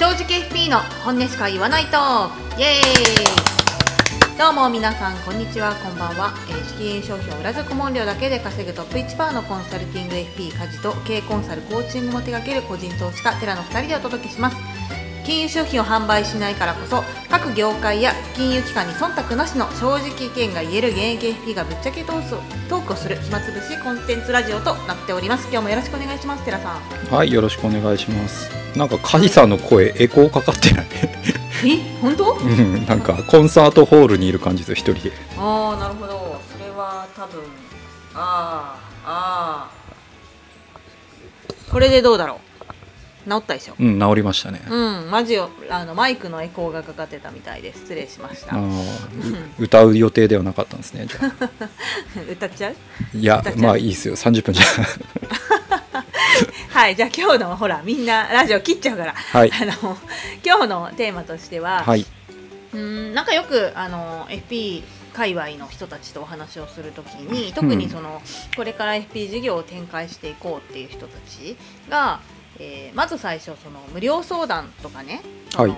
正直 FP の本音しか言わないとイエーイ。どうも皆さんこんにちはこんばんは、えー、資金商品を裏付け問料だけで稼ぐトップ1パーのコンサルティング FP 家事と経営コンサルコーチングも手掛ける個人投資家テラの2人でお届けします。金融商品を販売しないからこそ各業界や金融機関に忖度なしの正直意見が言える現役 FP がぶっちゃけトーストークをする暇つぶしコンテンツラジオとなっております。今日もよろしくお願いします。寺さん。はいよろしくお願いします。なんかカジさんの声エコーかかってない？え？本当？うんなんかコンサートホールにいる感じです一人で。ああなるほど。それは多分ああああこれでどうだろう？治ったでしょ？うん治りましたね、うんマジよあのマイクのエコーがかかってたみたいで失礼しました。あ 歌う予定ではなかったんですねじゃあ。歌っちゃう？いや歌っちゃう？まあいいですよ。30分じゃ。はいじゃあ今日のほらみんなラジオ切っちゃうから、はい。あの今日のテーマとしては、はい、うんなんかよくあの FP 界隈の人たちとお話をするときに特にその、これから FP 事業を展開していこうっていう人たちが、えーまず最初その無料相談とかねはい。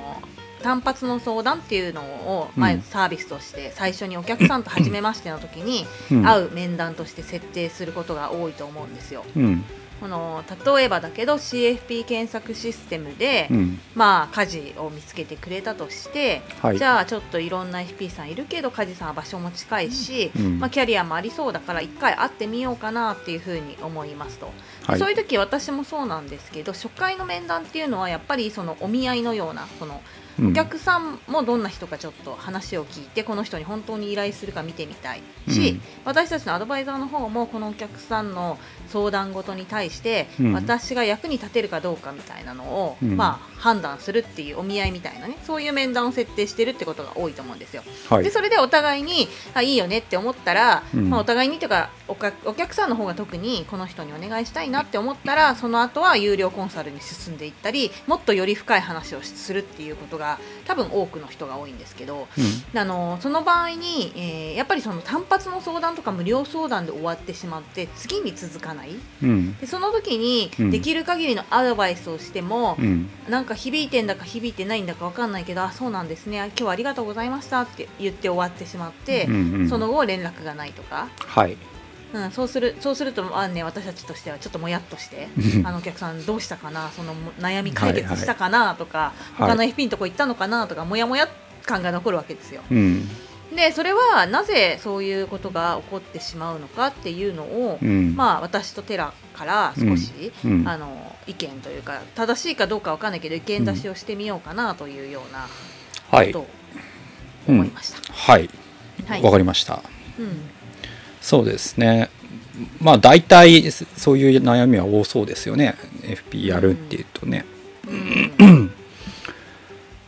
単発の相談っていうのを、まあうんサービスとして最初にお客さんと初めましての時にうん。会う面談として設定することが多いと思うんですよ。うんこの例えばだけど CFP 検索システムで、うん。まあ家事を見つけてくれたとして、はい。じゃあちょっといろんな FP さんいるけど家事さんは場所も近いし、うん。まあ、キャリアもありそうだから一回会ってみようかなっていうふうに思いますと、はい。そういう時私もそうなんですけど初回の面談っていうのはやっぱりそのお見合いのようなそのうんお客さんもどんな人かちょっと話を聞いてこの人に本当に依頼するか見てみたいし、うん。私たちのアドバイザーの方もこのお客さんの相談事に対して、うん。私が役に立てるかどうかみたいなのを、うん。まあ、判断するっていうお見合いみたいなねそういう面談を設定してるってことが多いと思うんですよ。はい。でそれでお互いにあいいよねって思ったら、うん。まあ、お互いにというかおかお客さんの方が特にこの人にお願いしたいなって思ったらその後は有料コンサルに進んでいったりもっとより深い話をするっていうことが多分多くの人が多いんですけど、うん。あのその場合に、えーやっぱりその単発の相談とか無料相談で終わってしまって次に続かない。うん。でその時にうん。できる限りのアドバイスをしても、うん。なんか響いてんだか響いてないんだか分かんないけどあそうなんですね。あ今日はありがとうございましたって言って終わってしまって、うんうん。その後連絡がないとか、はいうん、そうするそうするとあ、ね、私たちとしてはちょっともやっとしてうん。あのお客さんどうしたかなそのも悩み解決したかなとか、はい。他の FP のとこ行ったのかなとかもやもや感が残るわけですよ。うん。でそれはなぜそういうことが起こってしまうのかっていうのを、うん。まあ私とテラから少し、うん。あの意見というか正しいかどうかわかんないけど意見出しをしてみようかなというようなはい。ことを思いました。はい。はい。わかりました。うんそうですね。まあ大体そういう悩みは多そうですよね。FP やるっていうとね、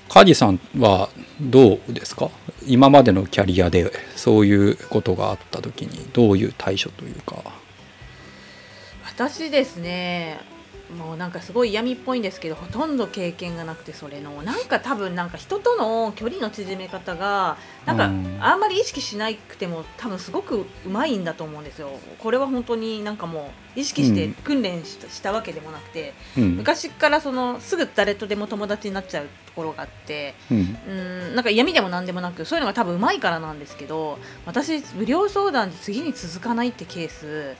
カジさんはどうですか？今までのキャリアでそういうことがあった時にどういう対処というか。私ですね。もうなんかすごい嫌味っぽいんですけどほとんど経験がなくてそれのなんか多分なんか人との距離の縮め方がなんかうん。あんまり意識しなくても多分すごくうまいんだと思うんですよ。これは本当になんかもう意識してうん訓練した,、わけでもなくてうん。昔からそのすぐ誰とでも友達になっちゃうところがあってうん。うんなんか嫌味でもなんでもなくそういうのが多分うまいからなんですけど私無料相談で次に続かないってケース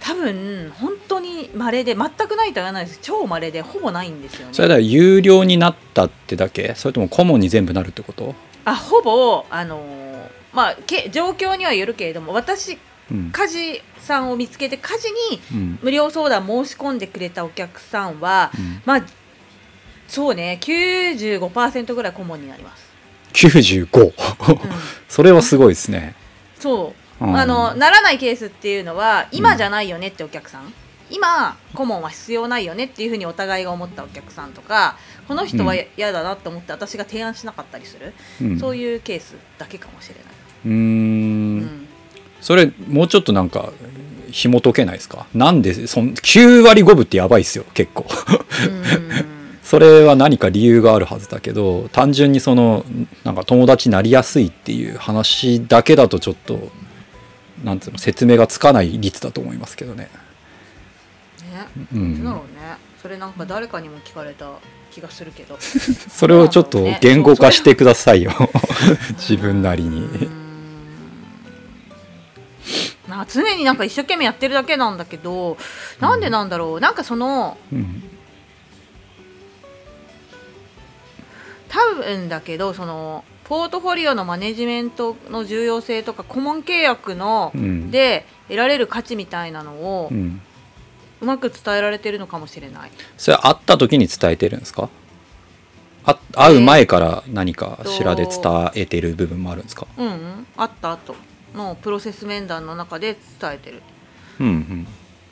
多分本当に稀で全くないとは言わないです。超稀でほぼないんですよね。それでは有料になったってだけ？それとも顧問に全部なるってこと？あほぼあのーまあけ状況にはよるけれども私うん。家事さんを見つけて家事にうん。無料相談申し込んでくれたお客さんは、うん。まあそうね95%ぐらい顧問になります、95うん、それはすごいですね。そう。うんあのならないケースっていうのは今じゃないよねってお客さん、今顧問は必要ないよねっていうふうにお互いが思ったお客さんとかこの人はうん。嫌だなと思って私が提案しなかったりする、うん。そういうケースだけかもしれない、うん。ん。それもうちょっとなんか紐解けないですか？なんでそん9割5分ってやばいっすよ結構。うん。それは何か理由があるはずだけど単純にそのなんか友達になりやすいっていう話だけだとちょっとなんつうの説明がつかない率だと思いますけどね。ね。うん。だろうね。それなんか誰かにも聞かれた気がするけど。それをちょっと言語化してくださいよ。自分なりに。うーんな常になんか一生懸命やってるだけなんだけどなんでなんだろう。なんかそのうん。多分だけどそのポートフォリオのマネジメントの重要性とか顧問契約のうん。で得られる価値みたいなのをうん。うまく伝えられてるのかもしれない。それ会った時に伝えてるんですか？あ会う前から何かしらで伝えてる部分もあるんですか？うんうん、あった後のプロセス面談の中で伝えてる。うんうん。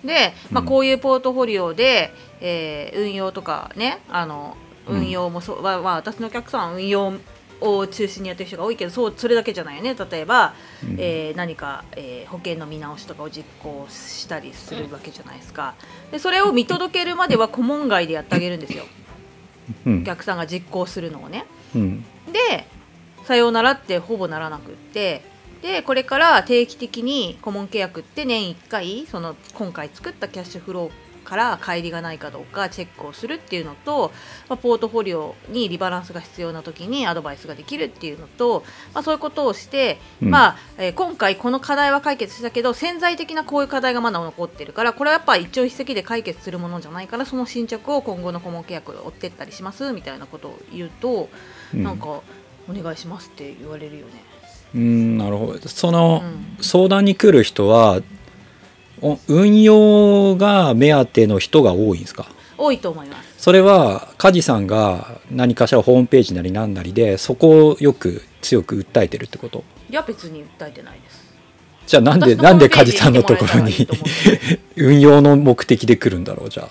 で、まあ、うん。こういうポートフォリオで、えー運用とかねあのうん運用もそう、まあまあ、私のお客さんは運用を中心にやってる人が多いけどそうそれだけじゃないよね。例えば、うん。えー何か、えー保険の見直しとかを実行したりするわけじゃないですか。でそれを見届けるまでは顧問外でやってあげるんですよ。うん。お客さんが実行するのをね。うん。でさようならってほぼならなくって。でこれから定期的に顧問契約って年1回その今回作ったキャッシュフローから乖離がないかどうかチェックをするっていうのと、まあ、ポートフォリオにリバランスが必要な時にアドバイスができるっていうのと、まあ、そういうことをして、うん。まあえー今回この課題は解決したけど潜在的なこういう課題がまだ残ってるからこれはやっぱ一朝一夕で解決するものじゃないからその進捗を今後の顧問契約で追ってったりしますみたいなことを言うと、うん。なんかお願いしますって言われるよね。うんなるほど。その、うん。相談に来る人はお運用が目当ての人が多いんですか？多いと思います。それは梶さんが何かしらホームページなり何なりでそこをよく強く訴えてるってこと？いや別に訴えてないです。じゃあなんでなんで梶さんのところに 運用の目的で来るんだろうじゃあ。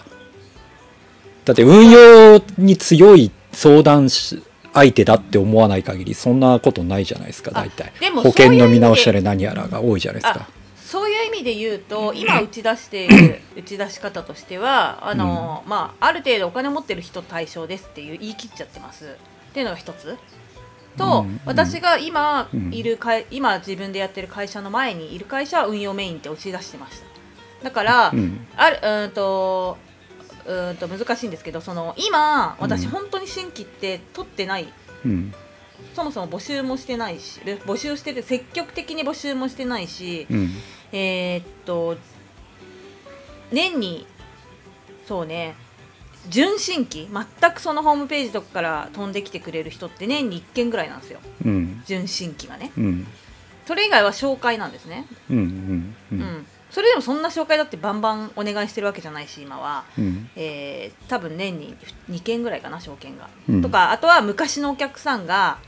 だって運用に強い相談し相手だって思わない限りそんなことないじゃないですかあ大体。でも保険の見直しやら何やらが多いじゃないですあかそういう意味で言うと今打ち出している 打ち出し方としてはあの、まあ、ある程度お金持ってる人対象ですっていう言い切っちゃってます。っていうのが一つ。と、うん。私が今うん。いる会今自分でやってる会社の前にいる会社は運用メインって打ち出してました。だから、うん。あるうーんとうーんと難しいんですけどその今私うん。本当に新規って取ってない。うん。そもそも募集もしてないしで募集してて積極的に募集もしてないし、うんえーっと年にそうね純新規全くそのホームページとかから飛んできてくれる人って年に1件ぐらいなんですよ。うん。純新規がね。うん。それ以外は紹介なんですね。うんうんううん。ん、それでもそんな紹介だってバンバンお願いしてるわけじゃないし今は。うん。えー多分年に2件ぐらいかな証券が、うん。とかあとは昔のお客さんが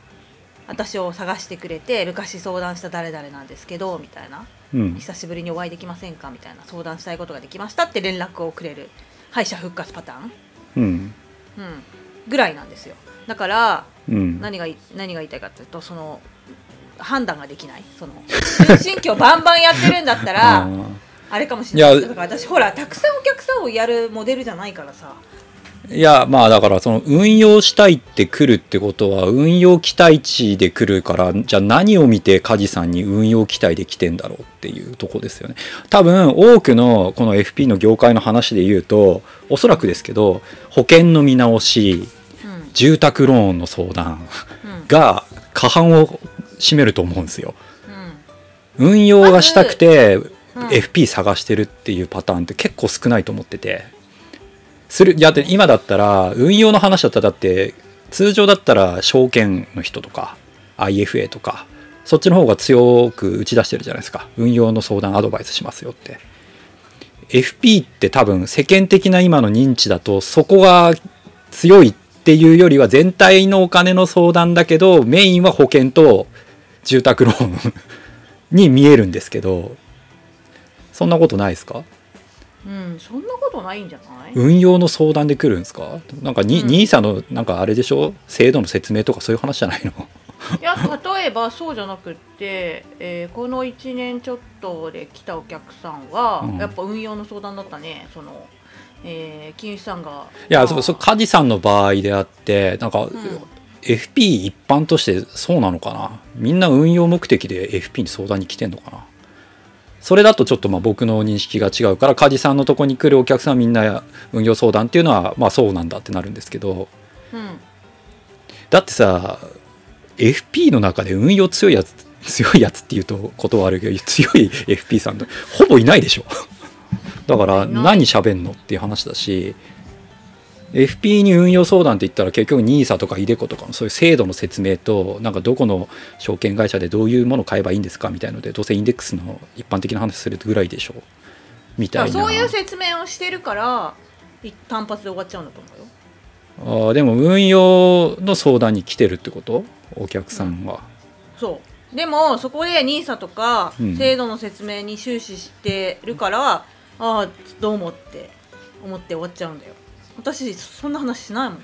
私を探してくれて昔相談した誰々なんですけどみたいな。うん久しぶりにお会いできませんか？みたいな。相談したいことができましたって連絡をくれる敗者復活パターン、うん。うん、ぐらいなんですよ。だからうん。何がい何が言いたいかっていうとその判断ができない。その 新規をバンバンやってるんだった あらー。あれかもしれない。だから私ほらたくさんお客さんをやるモデルじゃないからさいやまあだからその運用したいって来るってことは運用期待値で来るからじゃあ何を見て梶さんに運用期待で来てんだろうっていうとこですよね。多分多くのこの FP の業界の話で言うとおそらくですけど保険の見直しうん。住宅ローンの相談うん。が過半を占めると思うんですよ。うん。運用がしたくてうん。FP 探してるっていうパターンって結構少ないと思っててするいやで今だったら運用の話だったらだって通常だったら証券の人とか IFA とかそっちの方が強く打ち出してるじゃないですか。運用の相談アドバイスしますよって。FP って多分世間的な今の認知だとそこが強いっていうよりは全体のお金の相談だけどメインは保険と住宅ローンに見えるんですけどそんなことないですか？うん、そんなことないんじゃない、運用の相談で来るんですか？なんかに、うん。NISA のなんかあれでしょ？制度の説明とかそういう話じゃないの？いや例えばそうじゃなくって、えーこの1年ちょっとで来たお客さんは、うん。やっぱ運用の相談だったね。その、えー金融資産が。いやまあそうそう梶さんの場合であってなんか、ん。FP 一般としてそうなのかな？みんな運用目的で FP に相談に来てんのかな？それだとちょっとまあ僕の認識が違うから梶さんのとこに来るお客さんみんな運用相談っていうのはまあそうなんだってなるんですけど。うんだってさ FP の中で運用強いやつ強いやつっていうとことはあるけど強い FP さんほぼいないでしょ。だから何喋んのっていう話だし FP に運用相談って言ったら結局 NISA とか iDeCo とかのそういう制度の説明となんかどこの証券会社でどういうものを買えばいいんですかみたいのでどうせインデックスの一般的な話するぐらいでしょみたいな。そういう説明をしてるからい単発で終わっちゃうんだと思うよ。あーでも運用の相談に来てるってこと？お客さんは、そう。でもそこで NISA とかうん。制度の説明に終始してるから、ああどうもって思って終わっちゃうんだよ私そんな話しないもん。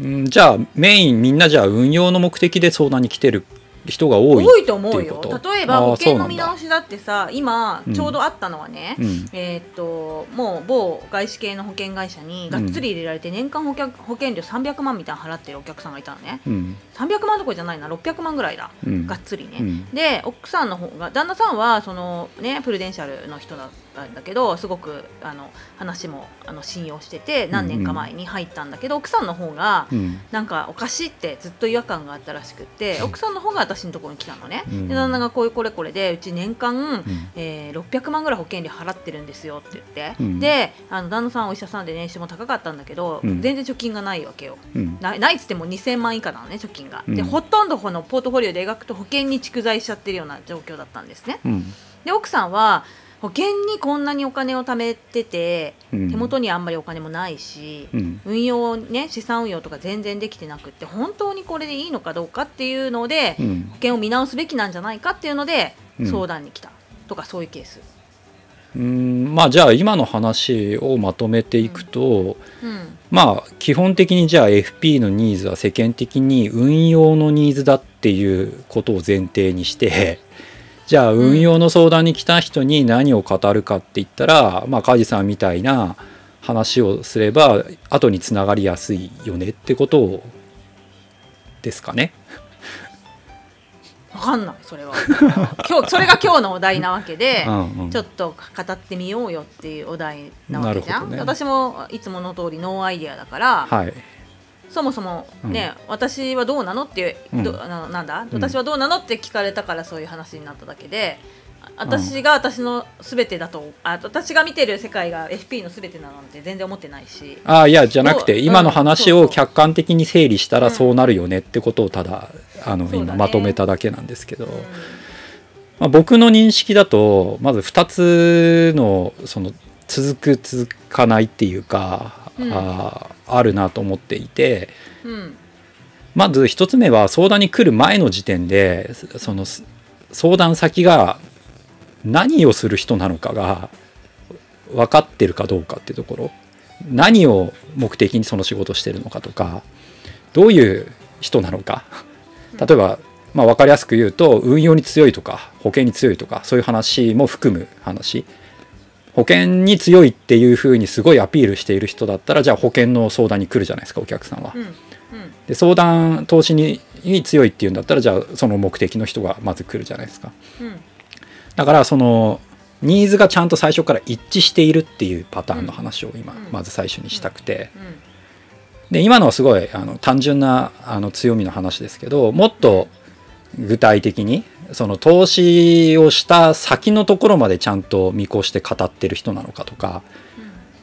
うん、じゃあメインみんなじゃあ運用の目的で相談に来てる人が多い多いと思うよ。例えば保険の見直しだってさ今うん。ちょうどあったのはね、うん。えーっともう某外資系の保険会社にがっつり入れられて年間保険保険料300万みたいなの払ってるお客さんがいたのね。うん。300万どころじゃないな600万ぐらいだ、うん。がっつりね、うん。で奥さんの方が旦那さんはそのねプルデンシャルの人だったんだけどすごくあの話もあの信用してて何年か前に入ったんだけど、奥さんの方がうん。なんかおかしいってずっと違和感があったらしくって奥さんの方が私のところに来たのね、うん。で旦那がこういうこれこれでうち年間、うん。えー600万ぐらい保険料払ってるんですよって言って、うん。であの旦那さんお医者さんで年収も高かったんだけど、うん。全然貯金がないわけよ。うん。ないないっつっても2000万以下なのね貯金が、うん。でほとんどこのポートフォリオで描くと保険に蓄財しちゃってるような状況だったんですね。うん。で奥さんは保険にこんなにお金を貯めててうん。手元にあんまりお金もないし、うん。運用ね資産運用とか全然できてなくって本当にこれでいいのかどうかっていうので、うん。保険を見直すべきなんじゃないかっていうのでうん。相談に来た。とかそういうケース、うん。まあじゃあ今の話をまとめていくと、うん。まあ基本的にじゃあ FP のニーズは世間的に運用のニーズだっていうことを前提にしてじゃあ運用の相談に来た人に何を語るかって言ったら、まあ梶さんみたいな話をすれば後につながりやすいよねってことですかね。わかんないそれは今日 それが今日のお題なわけで、うんうんちょっと語ってみようよっていうお題なわけじゃん、ね私もいつもの通り no idea だから、はい。そもそもね、私はどうなのっていう、うん。なんだ？うん。私はどうなのって聞かれたからそういう話になっただけであ私が私の全てだとあ私が見てる世界が FP の全てなのって全然思ってないし。ああいやじゃなくて今の話を客観的に整理したらうん。そうなるよねってことをただあの今まとめただけなんですけど、うん。まあ、僕の認識だとまず2つのその続く続かないっていうか、うん。あーあるなと思っていて。うん。まず1つ目は相談に来る前の時点でそのす相談先が何をする人なのかが分かってるかどうかっていうところ。何を目的にその仕事してるのかとかどういう人なのか。例えば、まあ、分かりやすく言うと運用に強いとか保険に強いとかそういう話も含む話保険に強いっていうふうにすごいアピールしている人だったらじゃあ保険の相談に来るじゃないですかお客さんは。う。んうん。で相談投資にに強いっていうんだったらじゃあその目的の人がまず来るじゃないですか。うん。だからそのニーズがちゃんと最初から一致しているっていうパターンの話を今うん。まず最初にしたくて。うん。で今のはすごいあの単純なあの強みの話ですけどもっと具体的にその投資をした先のところまでちゃんと見越して語ってる人なのかとか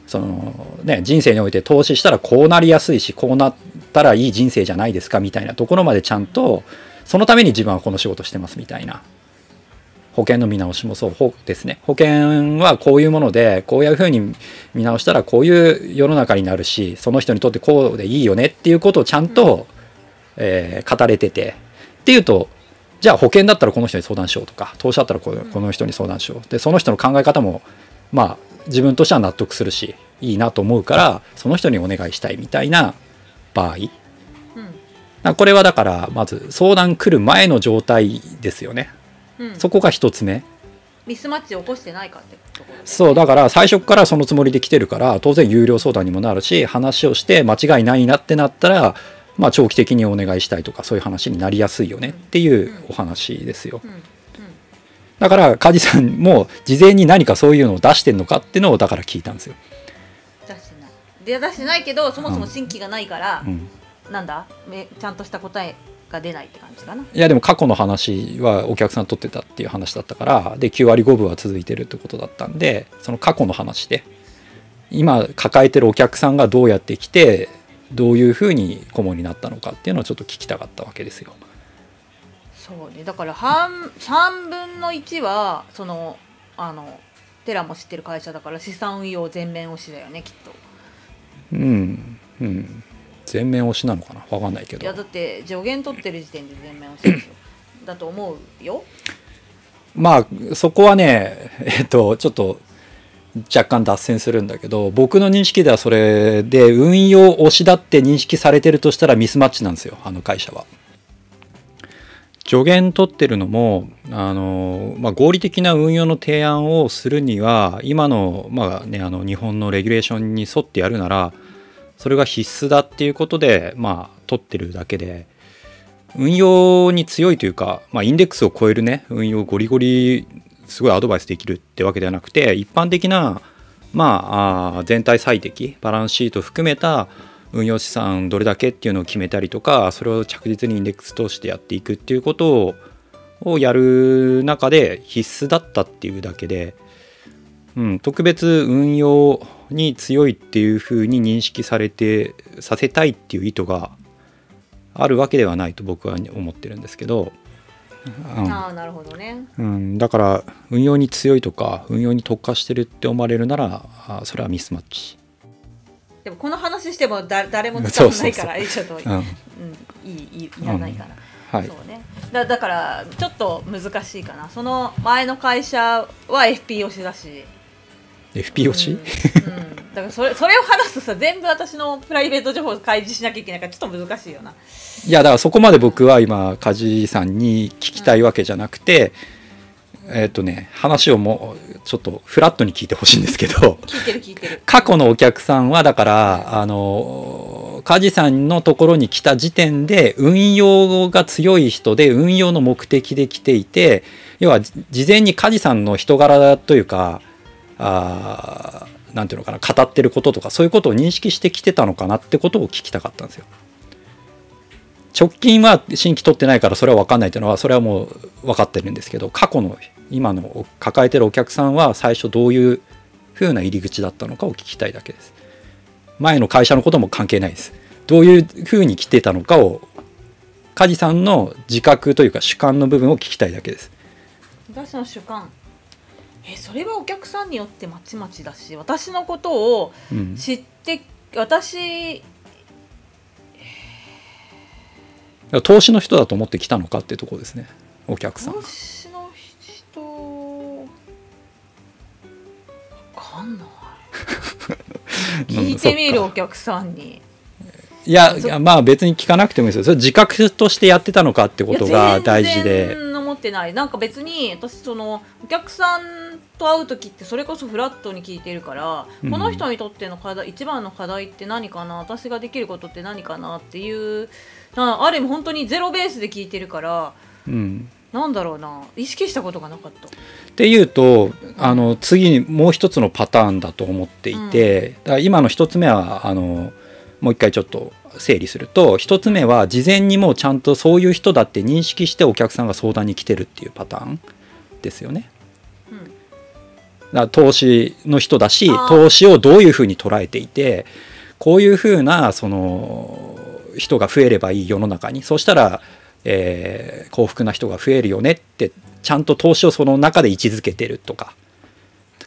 その、ね、人生において投資したらこうなりやすいしこうなったらいい人生じゃないですかみたいなところまでちゃんとそのために自分はこの仕事してますみたいな。保険の見直しもそうですね。保険はこういうものでこういうふうに見直したらこういう世の中になるしその人にとってこうでいいよねっていうことをちゃんと、えー語れてて。っていうとじゃあ保険だったらこの人に相談しようとか投資だったらこの人に相談しよう。でその人の考え方もまあ自分としては納得するしいいなと思うからその人にお願いしたいみたいな場合。うん。なこれはだからまず相談来る前の状態ですよね。うん。そこが一つ目。ミスマッチを起こしてないかってところそうだから最初からそのつもりで来てるから当然有料相談にもなるし話をして間違いないなってなったらまあ長期的にお願いしたいとかそういう話になりやすいよねっていうお話ですよ。うんうん。だから梶さんも事前に何かそういうのを出してんのかっていうのをだから聞いたんですよ。出してない。で出してないけどそもそも新規がないからう、ん、なんだ？めちゃんとした答えが出ないって感じかな？いやでも過去の話はお客さん取ってたっていう話だったからで9割5分は続いてるってことだったんでその過去の話で今抱えてるお客さんがどうやってきてどういうふうに顧問になったのかっていうのをちょっと聞きたかったわけですよ。そうね。だから半3分の1はそのあのテラも知ってる会社だから資産運用全面推しだよねきっと。うん、うん、全面推しなのかな？わかんないけど。いやだって助言取ってる時点で全面推しですよ。だと思うよ。まあそこはねえっとちょっと若干脱線するんだけど僕の認識ではそれで運用推しだって認識されてるとしたらミスマッチなんですよあの会社は。助言取ってるのもあの、まあ、合理的な運用の提案をするには今の,、まあね、あの日本のレギュレーションに沿ってやるならそれが必須だっていうことで、まあ、取ってるだけで運用に強いというか、まあ、インデックスを超えるね運用をゴリゴリすごいアドバイスできるってわけではなくて一般的な、まあ、あ全体最適バランスシート含めた運用資産どれだけっていうのを決めたりとかそれを着実にインデックス通してやっていくっていうことををやる中で必須だったっていうだけで、うん、特別運用に強いっていうふうに認識されてさせたいっていう意図があるわけではないと僕は思ってるんですけど、うん。ああなるほどね。うん、だから運用に強いとか運用に特化してるって思われるならあそれはミスマッチ、でもこの話してもだ誰も伝わらないからえちょっと、うん。うん、いいいいいらないから、はい。そうね。だだからちょっと難しいかな。その前の会社は FP 推しだし。FP 推し、うん。うんだからそれそれを話すとさ全部私のプライベート情報を開示しなきゃいけないからちょっと難しいよな。いやだからそこまで僕は今梶さんに聞きたいわけじゃなくて、えっ、とね話をもうちょっとフラットに聞いてほしいんですけど聞いてる聞いてる。過去のお客さんはだからあの梶さんのところに来た時点で運用が強い人で運用の目的で来ていて要はじ事前に梶さんの人柄というかあーなんていうのかな語ってることとかそういうことを認識してきてたのかなってことを聞きたかったんですよ。直近は新規取ってないからそれは分かんないっていうのはそれはもう分かってるんですけど過去の今の抱えてるお客さんは最初どういう風な入り口だったのかを聞きたいだけです。前の会社のことも関係ないです。どういう風に来てたのかを梶さんの自覚というか主観の部分を聞きたいだけです。私の主観。えそれはお客さんによってまちまちだし私のことをうん。知って私投資の人だと思って来たのかっていうところですね。お客さん投資の人わかんない。聞いてみるお客さんに。いやいやまあ別に聞かなくてもいいですよ。それ自覚としてやってたのかってことが大事で。全然思ってない。なんか別に私そのお客さんと会う時ってそれこそフラットに聞いてるから、うん。この人にとっての課題一番の課題って何かな私ができることって何かなっていうなある意味本当にゼロベースで聞いてるからうん。なんだろうな意識したことがなかった。っていうとあの次にもう一つのパターンだと思っていて、だから今の一つ目はあのもう一回ちょっと整理すると一つ目は事前にもうちゃんとそういう人だって認識してお客さんが相談に来てるっていうパターンですよね。投資の人だし投資をどういうふうに捉えていてこういうふうなその人が増えればいい世の中に。そうしたら、えー幸福な人が増えるよねってちゃんと投資をその中で位置づけてるとか。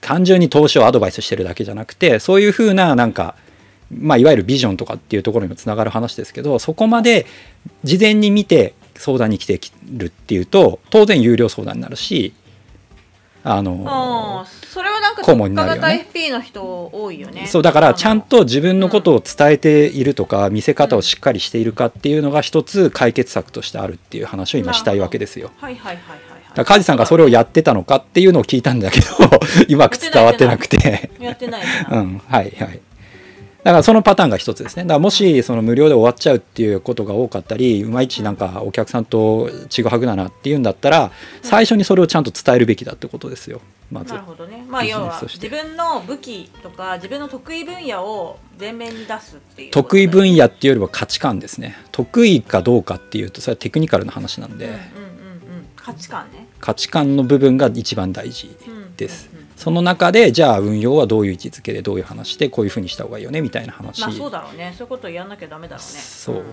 単純に投資をアドバイスしてるだけじゃなくてそういうふうななんか、まあ、いわゆるビジョンとかっていうところにもつながる話ですけどそこまで事前に見て相談に来てるっていうと当然有料相談になるしあのそれはなんか顧問になるよね。FP の人多いよね。そうだからちゃんと自分のことを伝えているとか見せ方をしっかりしているかっていうのが一つ解決策としてあるっていう話を今したいわけですよ。はいはいはいはいはい。だ梶さんがそれをやってたのかっていうのを聞いたんだけどうまく伝わってなくて。やってない。うん。はいはい。だからそのパターンが一つですね。だからもしその無料で終わっちゃうっていうことが多かったりいまいちなんかお客さんとちぐはぐだなっていうんだったら最初にそれをちゃんと伝えるべきだってことですよ。まず。なるほどね。まあ要は自分の武器とか自分の得意分野を前面に出すっていう得意分野野っていうよりは価値観ですね。得意かどうかっていうとそれはテクニカルな話なんで、うんうんうんうん。価値観ね。価値観の部分が一番大事うんです、うんうんその中でじゃあ運用はどういう位置づけでどういう話でこういうふうにした方がいいよねみたいな話、まあそうだろうね。そういうことをやんなきゃダメだろうね。そう。んっ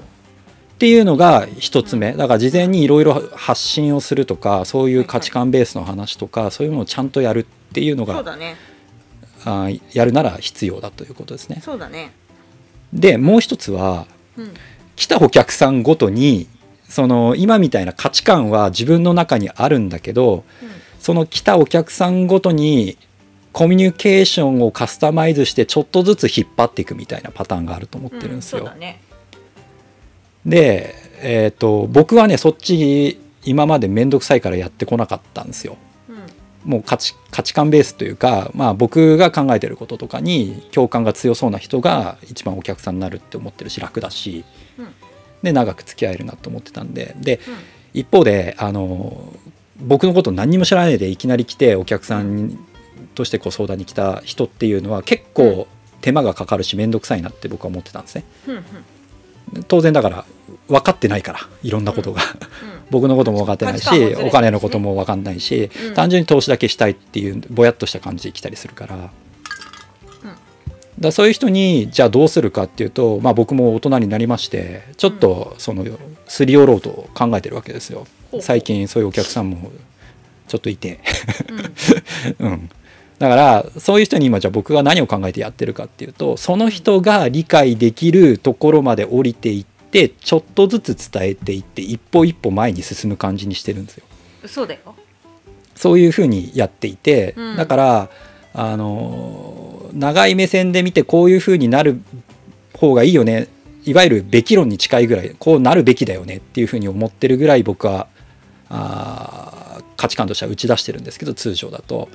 ていうのが一つ目。だから事前にいろいろ発信をするとかそういう価値観ベースの話とかそういうのをちゃんとやるっていうのがそうだね。あーやるなら必要だということですね。そうだね。でもう一つはうん。来たお客さんごとにその今みたいな価値観は自分の中にあるんだけどうんその来たお客さんごとにコミュニケーションをカスタマイズしてちょっとずつ引っ張っていくみたいなパターンがあると思ってるんですよ。うんね。で、えー、と僕はねそっち今まで面倒くさいからやってこなかったんですよ。うん。もう価値価値観ベースというか、まあ、僕が考えてることとかに共感が強そうな人が一番お客さんになるって思ってるし楽だし、うん。で長く付き合えるなと思ってたんで。でうん。一方であの僕のこと何にも知らないでいきなり来てお客さんにとしてこう相談に来た人っていうのは結構手間がかかるし面倒くさいなって僕は思ってたんですね。当然だから分かってないからいろんなことが、僕のことも分かってないし、お金のことも分かんないし、うん。単純に投資だけしたいっていうぼやっとした感じで来たりするから,、だからそういう人にじゃあどうするかっていうと、まあ、僕も大人になりましてちょっとそのすり寄ろうと考えてるわけですよ。最近そういうお客さんもちょっといて、うん。うん、だからそういう人に今じゃあ僕が何を考えてやってるかっていうとその人が理解できるところまで降りていってちょっとずつ伝えていって一歩一歩前に進む感じにしてるんですよ。そうだよ。そういうふうにやっていて、うん。だからあの長い目線で見てこういうふうになる方がいいよねいわゆるべき論に近いぐらいこうなるべきだよねっていうふうに思ってるぐらい僕はあー価値観としては打ち出してるんですけど通常だと。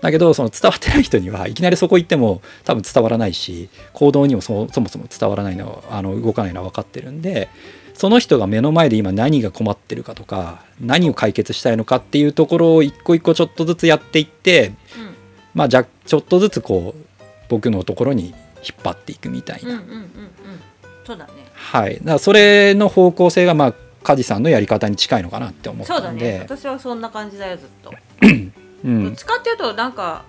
だけどその伝わってない人にはいきなりそこ行っても多分伝わらないし行動にもそそもそも伝わらないのはあの動かないのは分かってるんでその人が目の前で今何が困ってるかとか何を解決したいのかっていうところを一個一個ちょっとずつやっていってうん。まあじゃちょっとずつこう僕のところに引っ張っていくみたいな、そうだね。はい。だからそれの方向性がまあ梶さんのやり方に近いのかなって思っそうだたんでね。私はそんな感じだよずっと。うん。どっちかっていうとなんか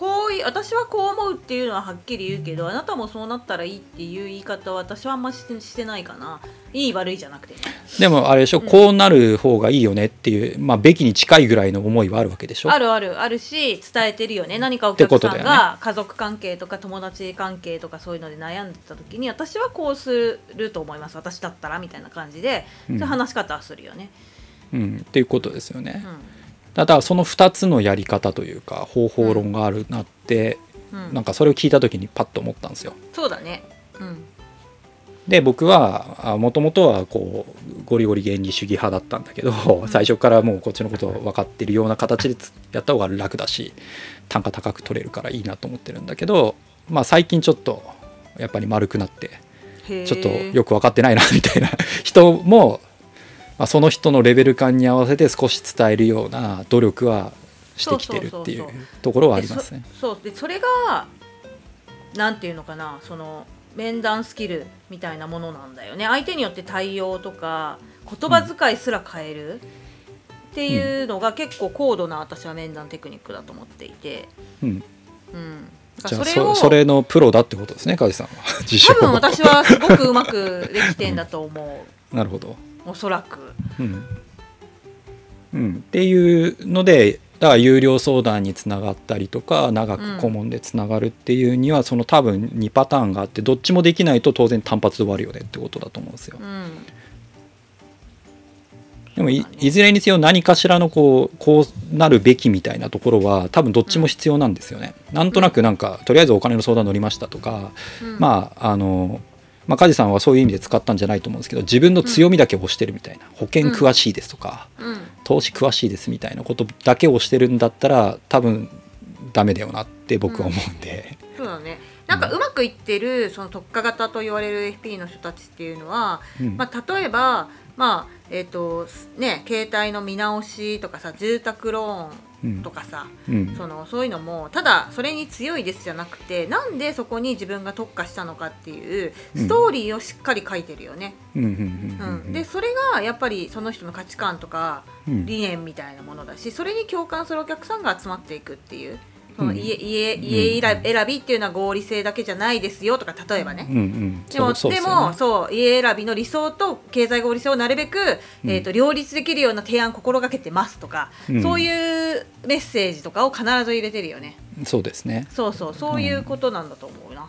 こうい私はこう思うっていうのははっきり言うけどあなたもそうなったらいいっていう言い方は私はあんましてしてないかな。いい悪いじゃなくて。ねでもあれでしょ、うん。こうなる方がいいよねっていうまあべきに近いぐらいの思いはあるわけでしょ。あるあるあるし伝えてるよね。何かお客さんが家族関係とか友達関係とかそういうので悩んでた時に私はこうすると思います。私だったらみたいな感じで、うん。そういう話し方はするよね。うん、っていうことですよね。う。んただその2つのやり方というか方法論があるなって、うんなんかそれを聞いた時にパッと思ったんですよ。そうだね。うんで僕はもともとはこうゴリゴリ原理主義派だったんだけど、ん最初からもうこっちのことを分かってるような形でつやった方が楽だし単価高く取れるからいいなと思ってるんだけど、まあ、最近ちょっとやっぱり丸くなってちょっとよく分かってないなみたいな人も、まあ、その人のレベル感に合わせて少し伝えるような努力はしてきてるっていうところはありますね。でそそう。でそれがなんていうのかなその面談スキルみたいなものなんだよね。相手によって対応とか言葉遣いすら変える、っていうのが結構高度な私は面談テクニックだと思っていて、うん、うん、だじゃあそそそれのプロだってことですね梶さんは。多分私はすごくうまくできてんだと思 なるほど。うおそらく。うん。うん、っていうのでだから有料相談につながったりとか長く顧問でつながるっていうには、その多分2パターンがあってどっちもできないと当然単発で終わるよねってことだと思うんですよ。う。ん。でもいねいずれにせよ何かしらのこうこうなるべきみたいなところは多分どっちも必要なんですよね。なんとなくなんかとりあえずお金の相談乗りましたとか、うん。まああのまあ梶さんはそういう意味で使ったんじゃないと思うんですけど自分の強みだけ押してるみたいな保険詳しいですとか、うん。投資詳しいですみたいなことだけをしてるんだったら多分ダメだよなって僕は思うんで、そうだね。なんかうまくいってるその特化型と言われる FP の人たちっていうのは、うん。まあ、例えば、まあえーとね、携帯の見直しとかさ住宅ローンとかさ、うん。そのそういうのもただそれに強いですじゃなくてなんでそこに自分が特化したのかっていうストーリーをしっかり書いてるよね。うん。でそれがやっぱりその人の価値観とかうん。理念みたいなものだしそれに共感するお客さんが集まっていくっていうそのうん。家,、家家選びっていうのは合理性だけじゃないですよとか例えばね。うん。うんでもでもそう家選びの理想と経済合理性をなるべく、えー、と両立できるような提案心がけてますとか、うん。そういうメッセージとかを必ず入れてるよね。そうですね。そうそうそういうことなんだと思うな、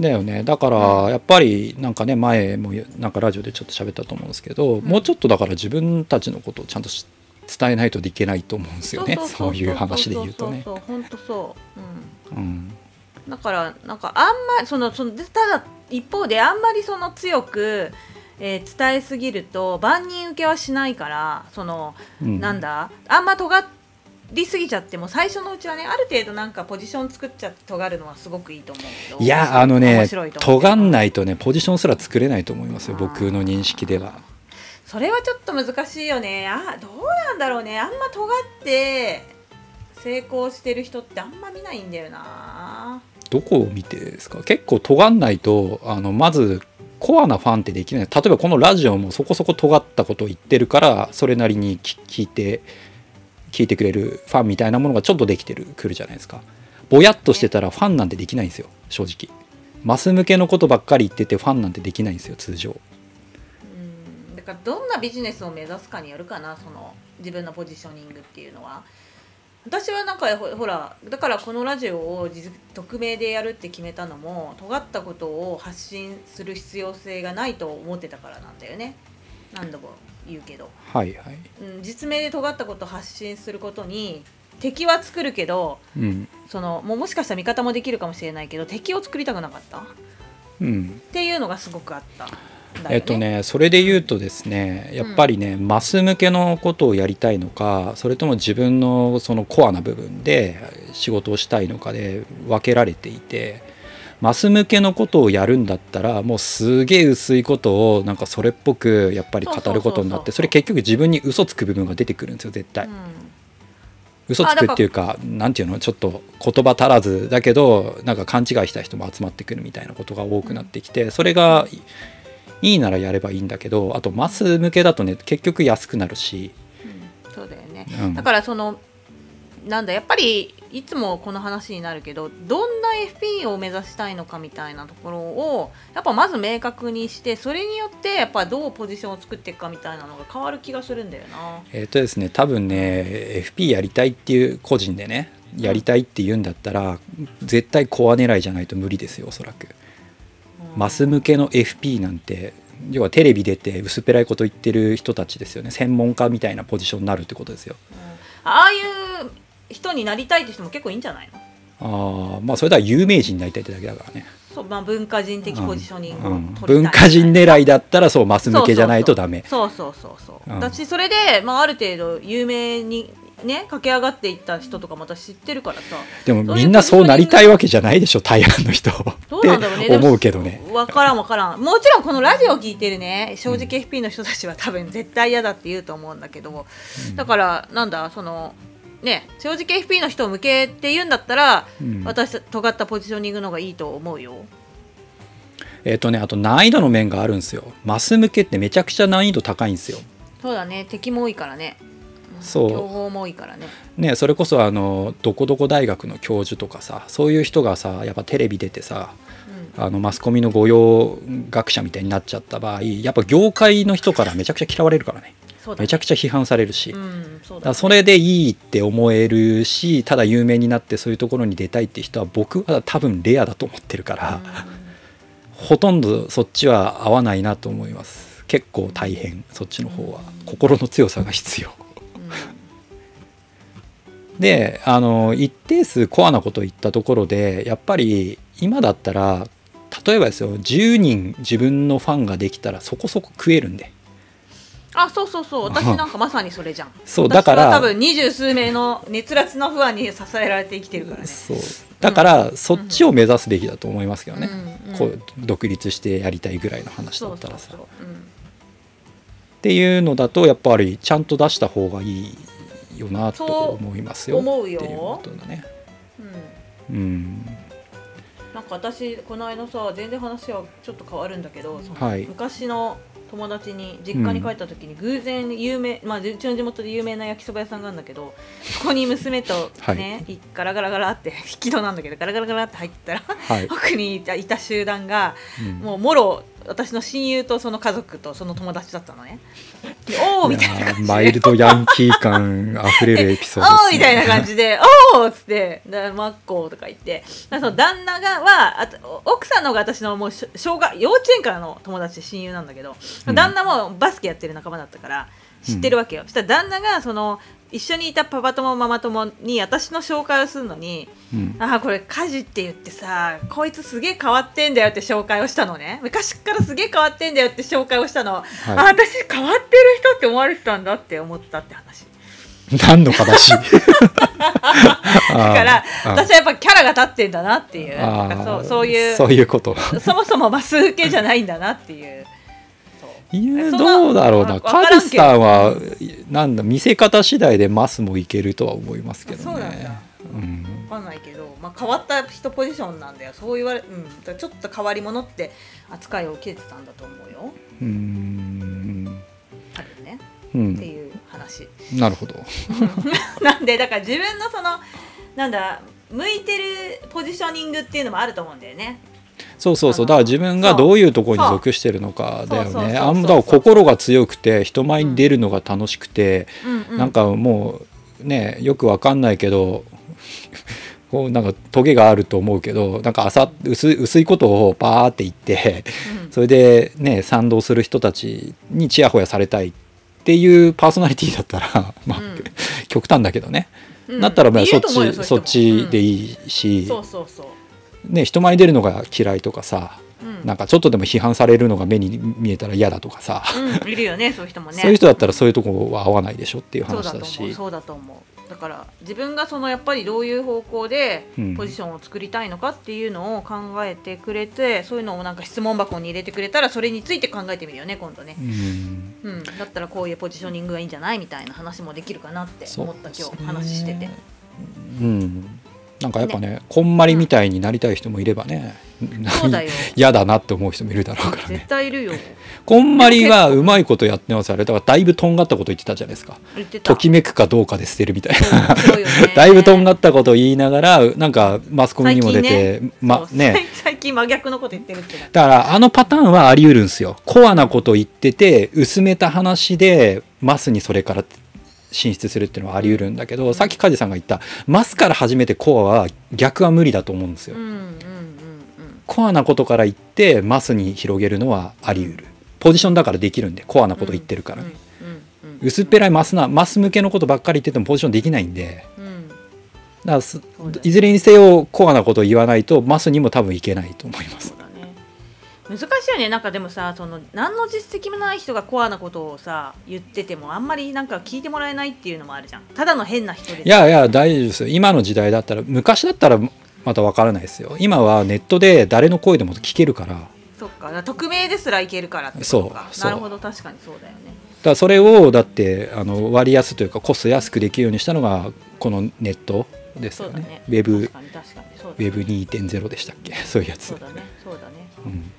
だよね。だからやっぱりなんかね前もなんかラジオでちょっと喋ったと思うんですけど、もうちょっとだから自分たちのことをちゃんとし伝えないといけないと思うんですよね。そういう話で言うとね。本当そう、うん、うん。だからなんかあんまそのそのでただ一方であんまりその強く、えー伝えすぎると万人受けはしないからその、うん。なんだあんま尖りすぎちゃっても最初のうちはねある程度なんかポジション作っちゃって尖るのはすごくいいと思うけどいやあのね尖んないとねポジションすら作れないと思いますよ僕の認識では。それはちょっと難しいよね。あどうなんだろうね。あんま尖って成功してる人ってあんま見ないんだよな。どこを見てですか？結構尖んないとあのまずコアなファンってできない。例えばこのラジオもそこそこ尖ったことを言ってるからそれなりに聞いて聞いてくれるファンみたいなものがちょっとできてるくるじゃないですか。ぼやっとしてたらファンなんてできないんですよ正直。マス向けのことばっかり言っててファンなんてできないんですよ通常。だからどんなビジネスを目指すかによるかなその自分のポジショニングっていうのは。私はなんかほほらだからこのラジオを自匿名でやるって決めたのも尖ったことを発信する必要性がないと思ってたからなんだよね。何度も言うけど、はいはい。うん、実名で尖ったことを発信することに敵は作るけどうん。そのもうもしかしたら味方もできるかもしれないけど敵を作りたくなかった。っうん。ていうのがすごくあったえっとねそれで言うとですねやっぱりね、マス向けのことをやりたいのかそれとも自分のそのコアな部分で仕事をしたいのかで分けられていてマス向けのことをやるんだったらもうすげえ薄いことをなんかそれっぽくやっぱり語ることになってそれ結局自分に嘘つく部分が出てくるんですよ絶対。うん。嘘つくっていうかなんていうのちょっと言葉足らずだけどなんか勘違いした人も集まってくるみたいなことが多くなってきてそれがいいならやればいいんだけどあとマス向けだとね結局安くなるし、うんそうだよね、うんだからそのなんだやっぱりいつもこの話になるけどどんな FP を目指したいのかみたいなところをやっぱまず明確にしてそれによってやっぱどうポジションを作っていくかみたいなのが変わる気がするんだよな。えっ、とですね多分ね FP やりたいっていう個人でねやりたいって言うんだったら絶対コア狙いじゃないと無理ですよおそらく。うんマス向けの FP なんて要はテレビ出て薄っぺらいこと言ってる人たちですよね。専門家みたいなポジションになるってことですよ。うん。ああいう人になりたいって人も結構いいんじゃないの？ああまあそれでは有名人になりたいってだけだからね。そう、まあ、文化人的ポジショニングをうん。取りたい文化人狙いだったらそうマス向けじゃないとダメ。そうそうそうそうそう。うん。だしそれで、まあ、ある程度有名にね駆け上がっていった人とかも私知ってるからさ。でもみんなそうなりたいわけじゃないでしょ大半の人。っどうなんだろうね。て思うけどね。分からん分からん。もちろんこのラジオを聞いてるね正直 FP の人たちは多分絶対嫌だって言うと思うんだけど、だからなんだそのね正直 FP の人を向けって言うんだったら、うん。私尖ったポジショニングの方がいいと思うよ。えっ、とねあと難易度の面があるんですよ。マス向けってめちゃくちゃ難易度高いんですよ。そうだね。敵も多いからねそう。も多いからね。ねそれこそあのどこどこ大学の教授とかさそういう人がさやっぱテレビ出てさあのマスコミの御用学者みたいになっちゃった場合やっぱ業界の人からめちゃくちゃ嫌われるからね。ね。めちゃくちゃ批判されるし、うんそね。それでいいって思えるしただ有名になってそういうところに出たいって人は僕は多分レアだと思ってるから、ほとんどそっちは合わないなと思います。結構大変そっちの方は。心の強さが必要。うんうんであの一定数コアなことを言ったところでやっぱり今だったら例えばですよ10人自分のファンができたらそこそこ食えるんで。あそうそうそう。私なんかまさにそれじゃん。そうだから多分二十数名の熱烈なファンに支えられて生きてるからね。そう。だからそっちを目指すべきだと思いますけどね、うんうんこう独立してやりたいぐらいの話だったらさ。っていうのだとやっぱりちゃんと出した方がいいよなと思いますよ。思うよ。っていうことだね。うん。うん。なんか私この間さ全然話はちょっと変わるんだけどそのはい。昔の友達に実家に帰った時に偶然有名、まあうちの地元で有名な焼きそば屋さんがあるんだけどそこに娘とね、いガラガラガラって 引き戸なんだけどガラガラガラって入ったらはい、奥にいたいた集団がうん。もうもろ私の親友とその家族とその友達だったのね。でおーみたいな感じで。やーマイルドヤンキー感あふれるエピソードね、おーみたいな感じで、おーっつって、でマッコーとか言って、その旦那がは、あと奥さんの方が私のもうし小学幼稚園からの友達で親友なんだけど、うん。旦那もバスケやってる仲間だったから、知ってるわけよ。そしたら旦那が、その、一緒にいたパパ友ママ友に私の紹介をするのに、うん。ああこれ家事って言ってさこいつすげえ変わってんだよって紹介をしたのね。昔からすげえ変わってんだよって紹介をしたの、あ私変わってる人って思われてたんだって思ったって話。何の話？だだから私はやっぱキャラが立ってんだなっていう。そうそういうそういうこと。そもそもマス受けじゃないんだなっていういやどうだろうな。カズさんはなんだ見せ方次第でマスもいけるとは思いますけどね。そうなんだ。うん。分かんないけど、まあ、変わった人ポジションなんだよ。そう言われ、うん、ちょっと変わり者って扱いを受けてたんだと思うよ。うーん。あるね。うん。っていう話。なるほど。なんでだから自分のそのなんだ向いてるポジショニングっていうのもあると思うんだよねそうそうそう。だから自分がどういうところに属してるのかだよね。あんまだから心が強くて人前に出るのが楽しくて、うんうんなんかもうねよくわかんないけどこうなんかトゲがあると思うけどなんか浅薄い薄いことをバーって言ってうん。それでね賛同する人たちにちやほやされたいっていうパーソナリティだったらまあ、うん極端だけどね、うん。だったらまあそっちそっちでいいし、そうそうそうね、人前に出るのが嫌いとかさうん。なんかちょっとでも批判されるのが目に見えたら嫌だとかさ、うん、いるよね そういう人もね。そういう人だったらそういうとこは合わないでしょっていう話だし。そうだと思う。だから自分がそのやっぱりどういう方向でうん。ポジションを作りたいのかっていうのを考えてくれて、そういうのをなんか質問箱に入れてくれたらそれについて考えてみるよね今度ね。う、ん。うん、だったらこういうポジショニングがいいんじゃないみたいな話もできるかなって思った今日話してて。うんなんかやっぱねこんまりみたいになりたい人もいればね、そうだよ。嫌だなって思う人もいるだろうから絶ね対いるよ。こんまりがうまいことやってますあれだからだいぶとんがったこと言ってたじゃないですか。言ってた。ときめくかどうかで捨てるみたいなだいぶとんがったことを言いながらなんかマスコミにも出て、まそうね。最近真逆のこと言ってるってなだからあのパターンはあり得るんですよ。コアなこと言ってて薄めた話でマスにそれから進出するっていうのはあり得るんだけど、さっき梶さんが言ったマスから始めてコアは逆は無理だと思うんですよ、うんうんうんうんコアなことから言ってマスに広げるのはあり得る。ポジションだからできるんでコアなこと言ってるから。ね、うんうんうん薄っぺらいマスなマス向けのことばっかり言っててもポジションできないんで。うん。だからいずれにせよコアなことを言わないとマスにも多分いけないと思います難しいよね。なんかでもさその何の実績もない人がコアなことをさ言っててもあんまりなんか聞いてもらえないっていうのもあるじゃん。ただの変な人でいやいや大丈夫ですよ。今の時代だったら昔だったらまた分からないですよ。今はネットで誰の声でも聞けるから。そっか。匿名ですらいけるからそうなるほど。確かにそうだよね。らそれをだってあの割安というかコスト安くできるようにしたのがこのネットですよね。ね。ウェブウェブ2.0でしたっけ？そういうやつ。そうだね。そうだね。うん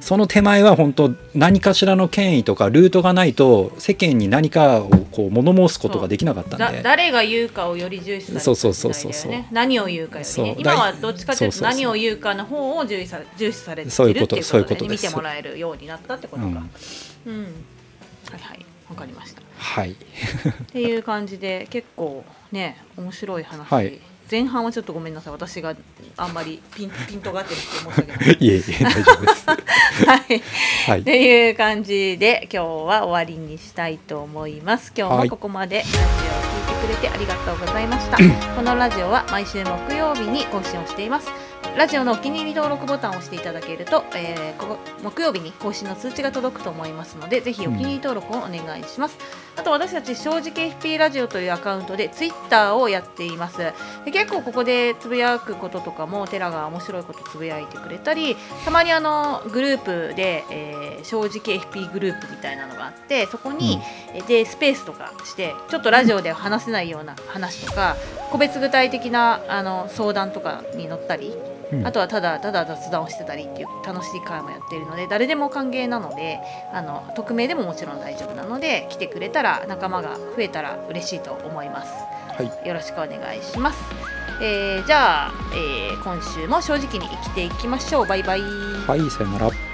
その手前は本当何かしらの権威とかルートがないと世間に何かをこう物申すことができなかったんだで誰が言うかをより重視されてそうそうそうそうそう。何を言うかよりね。今はどっちかというと何を言うかの方を重視され重視されてるってそういうこととそういうことですてもらえるようになったってことか。ううんん、はいはいわかりました。はい。っていう感じで結構ね面白い話、はい前半はちょっとごめんなさい。私があんまりピンピントがってなくて申し訳ない。いえいえ大丈夫です。はい。はい。っていう感じで今日は終わりにしたいと思います。今日もここまでラジオを聞いてくれてありがとうございました、このラジオは毎週木曜日に更新をしていますラジオのお気に入り登録ボタンを押していただけると、えーここ木曜日に更新の通知が届くと思いますのでぜひお気に入り登録をお願いします、ああと私たち正直 FP ラジオというアカウントでツイッターをやっています。で結構ここでつぶやくこととかもテラが面白いことつぶやいてくれたりたまにあのグループで、えー正直 FP グループみたいなのがあってそこに、えでスペースとかしてちょっとラジオでは話せないような話とか個別具体的なあの相談とかに乗ったりうんあとはただただ雑談をしてたりっていう楽しい会もやっているので誰でも歓迎なのであの匿名でももちろん大丈夫なので来てくれたら仲間が増えたら嬉しいと思います。はい。よろしくお願いします、えーじゃあ、えー今週も正直に生きていきましょう。バイバイ。はいさよなら